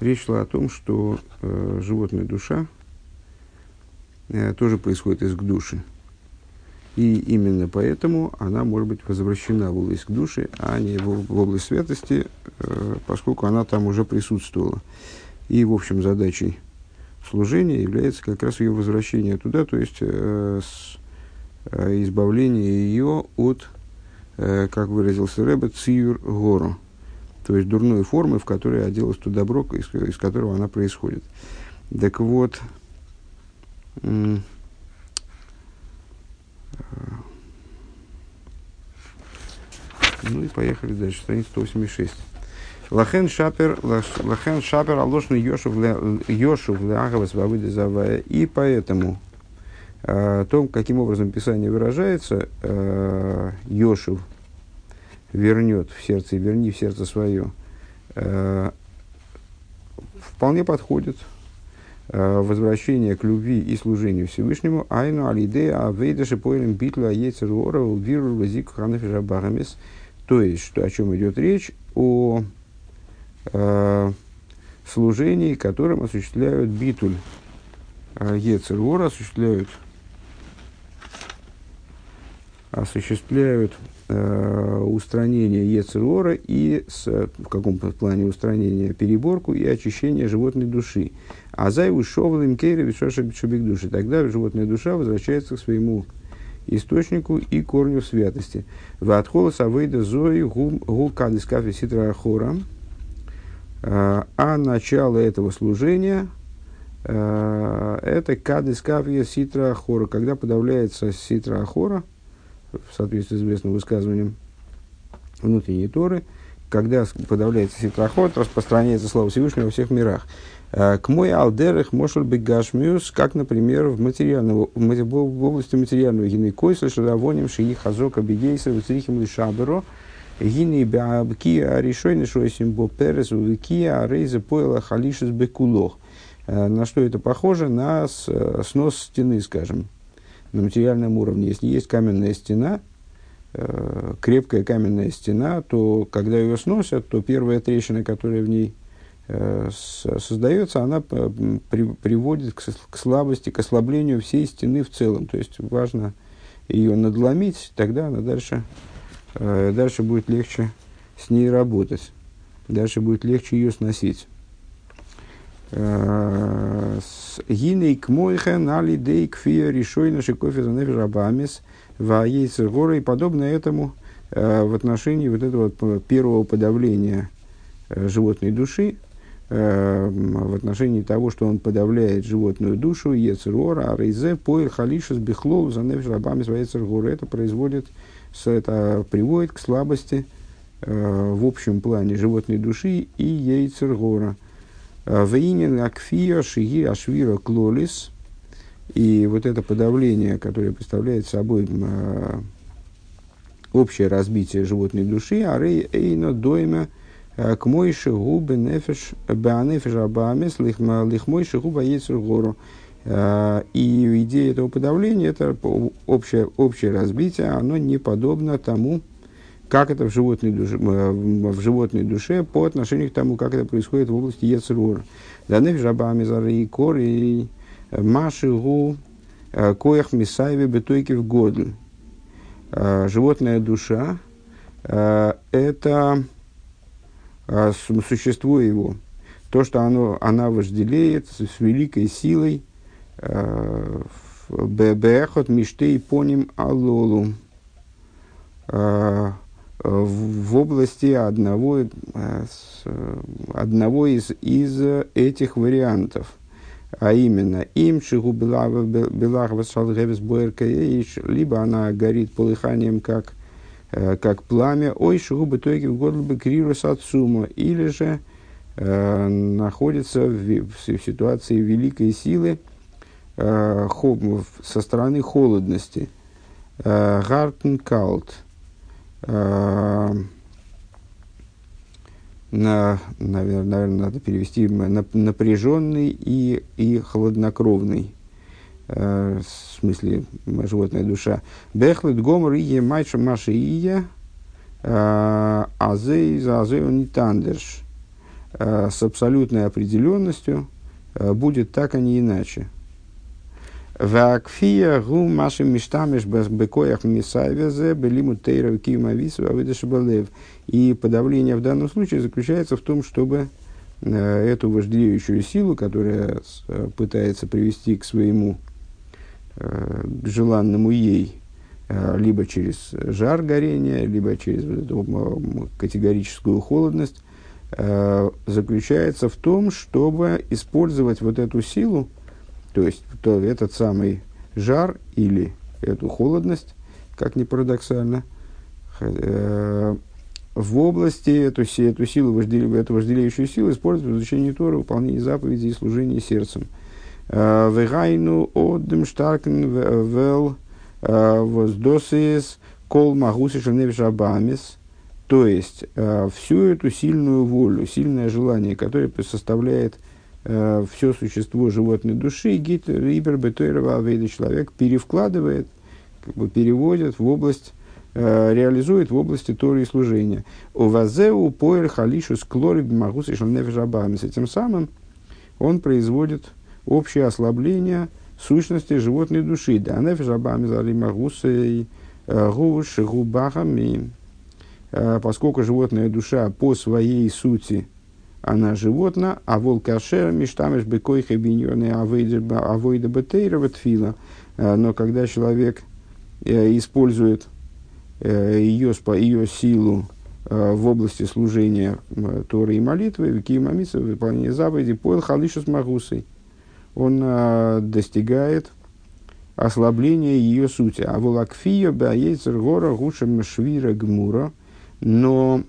Речь шла о том, что э, животная душа э, тоже происходит из к души. И именно поэтому она может быть возвращена в область к душе, а не в, в область святости, э, поскольку она там уже присутствовала. И, в общем, задачей служения является как раз ее возвращение туда, то есть э, с, э, избавление ее от, э, как выразился Рэбе, циюр гору то есть дурной формы, в которой оделось то добро, из, из которого она происходит. Так вот, ну и поехали дальше, страница 186. Лахен шапер, лахен шапер алошный йошув йошув ляхавас завая. И поэтому о том, каким образом Писание выражается, Йошув, вернет в сердце, верни в сердце свое, э, вполне подходит э, возвращение к любви и служению Всевышнему, айну алидея авейдаши поэлем битла ецерора виру лазик ханефижабарамис, то есть, что, о чем идет речь, о э, служении, которым осуществляют битуль э, ецерора, осуществляют осуществляют э, устранение Ецерора и с, в каком плане устранения переборку и очищение животной души. А зай ушел им шубик души. Тогда животная душа возвращается к своему источнику и корню святости. В савейда зои гул кадискафи ситра хора. Э, а начало этого служения э, это кадискафия ситра хора, когда подавляется ситра хора – в соответствии с известным высказыванием внутренней Торы, когда подавляется ситроход, распространяется слава Всевышнего во всех мирах. Э, к мой алдерах мошел бегашмиус, как, например, в, материального, в области материального гины койса, шадавоним шии хазока бегейса, вицрихим лишаберо, гины беабкия решойны шойсим бо перес увекия арейза поэла халишес бекулох. Э, на что это похоже? На э, снос стены, скажем, на материальном уровне. Если есть каменная стена, э, крепкая каменная стена, то когда ее сносят, то первая трещина, которая в ней э, создается, она при, приводит к, к слабости, к ослаблению всей стены в целом. То есть важно ее надломить, тогда она дальше, э, дальше будет легче с ней работать. Дальше будет легче ее сносить. Гиней к мойхе нали дей кфия решой наши кофе за нефиш ваейцер горы и подобное этому э, в отношении вот этого первого подавления э, животной души, э, в отношении того, что он подавляет животную душу, ецерора, а рейзе, поэль, халишес, бихлов, за нефиш рабамис, ваейцер Это производит, это приводит к слабости в общем плане животной души и яйцергора. Вейнин акфия шиги ашвира клолис. И вот это подавление, которое представляет собой э, общее разбитие животной души, а рей эйно дойма к мойши губы нефеш беанефеш абамес лихмойши губа гору. И идея этого подавления, это общее, общее разбитие, оно не подобно тому, как это в животной, душе, в животной душе по отношению к тому, как это происходит в области Ецерура. Данеф жабами зары и кор и маши гу э, коях мисаеви бетойки в годль. Э, животная душа э, – это существо его, то, что оно, она вожделеет с великой силой, бебехот миштей поним алолу, в области одного, э, одного из, из этих вариантов. А именно, им шигу белах васшалгевес либо она горит полыханием, как, э, как пламя, ой, шигу бы тойки в горло крирус отсума, или же э, находится в, в, ситуации великой силы э, со стороны холодности. Гартен калт – Э, на, наверное, наверное, надо перевести напряженный и, и хладнокровный. Э, в смысле, животная душа. Бехлет гомор и майша маша ия, э, азей за азей он не тандерш. э, с абсолютной определенностью будет так, а не иначе. Вакфия гу маши миштамиш бекоях мисайвезе белиму тейра кима вису балев. И подавление в данном случае заключается в том, чтобы эту вожделеющую силу, которая пытается привести к своему к желанному ей Э, либо через жар горения, либо через категорическую холодность, э, заключается в том, чтобы использовать вот эту силу, то есть то, этот самый жар или эту холодность, как ни парадоксально, э, в области эту, эту силу, эту вожделеющую силу использовать в изучении Тора, выполнении заповедей и служении сердцем. Вегайну одем штаркен вел воздосис кол магуси шаневиш то есть э, всю эту сильную волю, сильное желание, которое составляет э, все существо животной души, бетойрова, авейда человек перевкладывает, как бы переводит в область, э, реализует в области Торы и служения. Увазеу поэр халишу склори бимагуси шаневиш Этим самым он производит общее ослабление – сущности животной души. Да, нефиш абами залима гусей э, губахами. Э, поскольку животная душа по своей сути, она животна, а волк ашер миштамеш бекойха биньоны авойда бетейра тфила. Э, но когда человек использует ее, ее силу в области служения Торы и молитвы, в Киимамиса, выполнения заповеди, поел халишу с магусой – он достигает ослабления ее сути. А волакфия баейцер гора гушем швира гмура. Но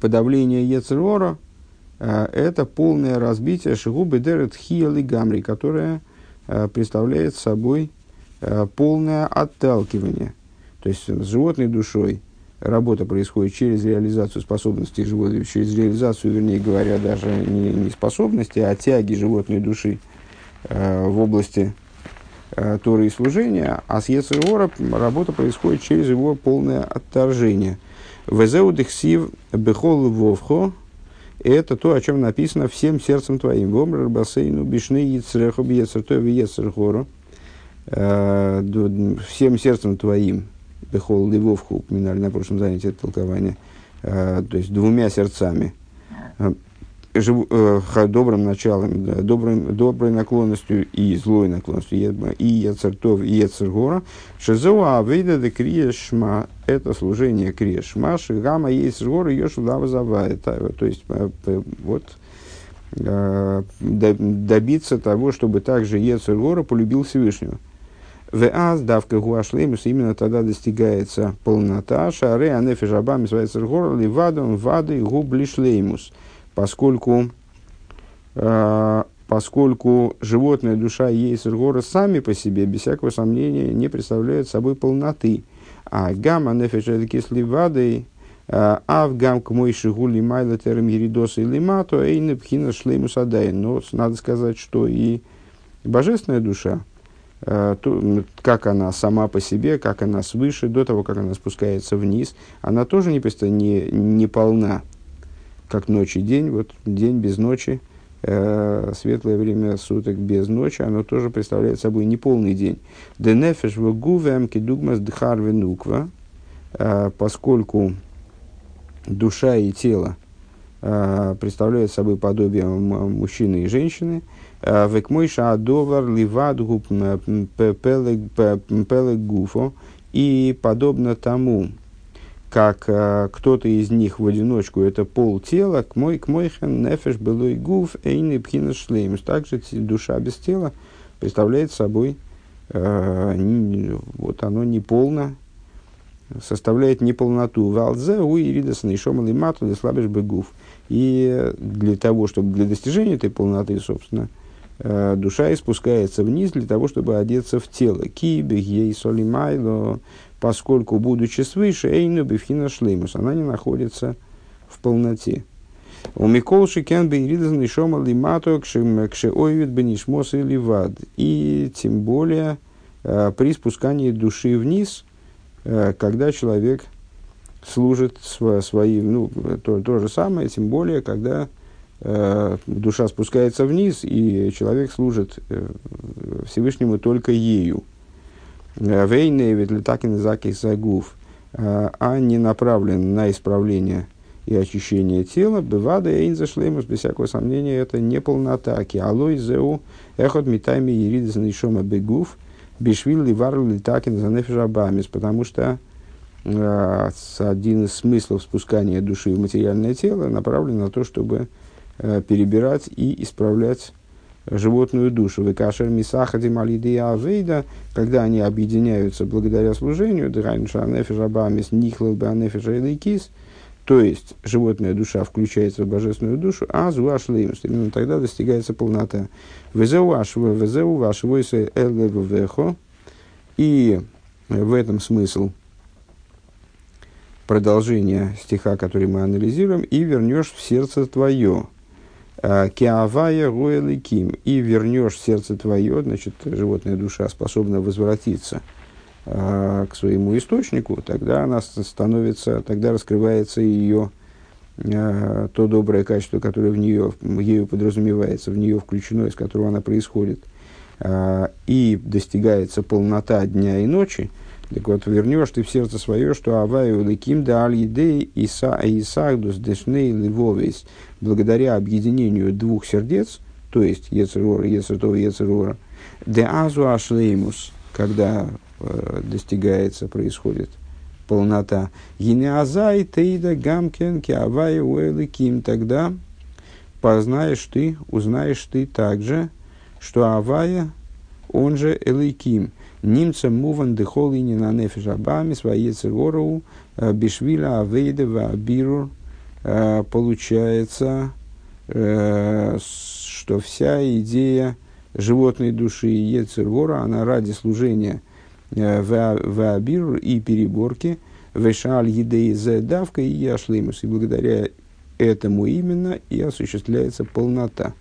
подавление Ецергора это полное разбитие шигубы дерет хиели гамри, которое а, представляет собой а, полное отталкивание. То есть с животной душой работа происходит через реализацию способностей животных, через реализацию, вернее говоря, даже не, не способности, а тяги животной души – Э, в области э, Торы и служения, а с Ецергора работа происходит через его полное отторжение. Везеудихсив бехол вовхо это то, о чем написано всем сердцем твоим. Вомр бассейну бишны яцреху бьецер то яцергору. Э, всем сердцем твоим. Бехол ливовху упоминали на прошлом занятии это толкование. То есть двумя сердцами жив, э, добрым началом, да, добрым, доброй наклонностью и злой наклонностью, и Яцертов, и Яцергора, Шезоа Авейда де Криешма, это служение Криешма, Шигама Яцергора, Йошулава Завая. То есть, э, вот, э, добиться того, чтобы также Ецергора полюбил Всевышнего. В аз давка гуашлемус именно тогда достигается полнота. Жабами своей цергора ливадом вады гублишлеймус поскольку, э, поскольку животная душа и Ейсергора сами по себе, без всякого сомнения, не представляют собой полноты. А гамма нефеша кисли вадой, а в гам к мой шигули майла терм еридоса или мато, эйны пхина шлейму садай. Но надо сказать, что и божественная душа, э, как она сама по себе, как она свыше, до того, как она спускается вниз, она тоже не, не, не полна как ночь и день, вот день без ночи, э, светлое время суток без ночи, оно тоже представляет собой неполный день. Денефеш в гувем кидугмас дхарве нуква, э, поскольку душа и тело э, представляют собой подобие мужчины и женщины, э, Векмойша адовар пелег гуфо, и подобно тому, как э, кто-то из них в одиночку это пол тела, к мой к мойхен нефеш белой гуф эйны пхина шлеймус. Также душа без тела представляет собой, э, не, вот оно не полно, составляет неполноту. Валзе у иридас нейшом лимату для слабиш бегуф. И для того, чтобы для достижения этой полноты, собственно, э, душа испускается вниз для того, чтобы одеться в тело. Кибег ей солимайло поскольку, будучи свыше, Эйну Бифхина Шлеймус, она не находится в полноте. У Микол Шикен Бейридазан Ишома Лимато Кшеойвит Бенишмос или Вад. И тем более э, при спускании души вниз, э, когда человек служит свои, ну, то, то же самое, тем более, когда э, душа спускается вниз, и человек служит Всевышнему только ею. Вейне ведь так и заких загув, а не направлен на исправление и очищение тела, бывада и инзашлемус, без всякого сомнения, это не полнота. Алой зеу эхот митайми еридес нишома бегув, бишвил ливар литакин за нефижабамис, потому что э, один из смыслов спускания души в материальное тело направлен на то, чтобы э, перебирать и исправлять животную душу. Векашер мисахади малидия авейда, когда они объединяются благодаря служению, дыранша анефижабамис нихлал бы анефижа кис, то есть животная душа включается в божественную душу, а зуашлеймус, именно тогда достигается полнота. Везеу вашего, везеу вашего, вехо, и в этом смысл продолжения стиха, который мы анализируем, и вернешь в сердце твое. А, Киавая руэликим, и вернешь сердце твое, значит, животная душа способна возвратиться – Э, к своему источнику, тогда она становится, тогда раскрывается ее э, то доброе качество, которое в нее, ею подразумевается, в нее включено, из которого она происходит, э, и достигается полнота дня и ночи, так вот, вернешь ты в сердце свое, что Аваю Леким да Аль Едей Иса Исагдус Дешней Ливовис, благодаря объединению двух сердец, то есть Ецерора, Ецертова, Ецерора, де Азу Ашлеймус, когда Э, достигается, происходит полнота. Гинеазай тейда гамкен киавай уэликим. Тогда познаешь ты, узнаешь ты также, что Авая, он же Эликим, немца муван дехол и на нефиш абами, своей цервору, э, бишвиля авейда вабиру, э, получается, что вся идея животной души Ецервора, она ради служения – Э, ваабир и переборки, вешаль едей давка и яшлеймус. И благодаря этому именно и осуществляется полнота.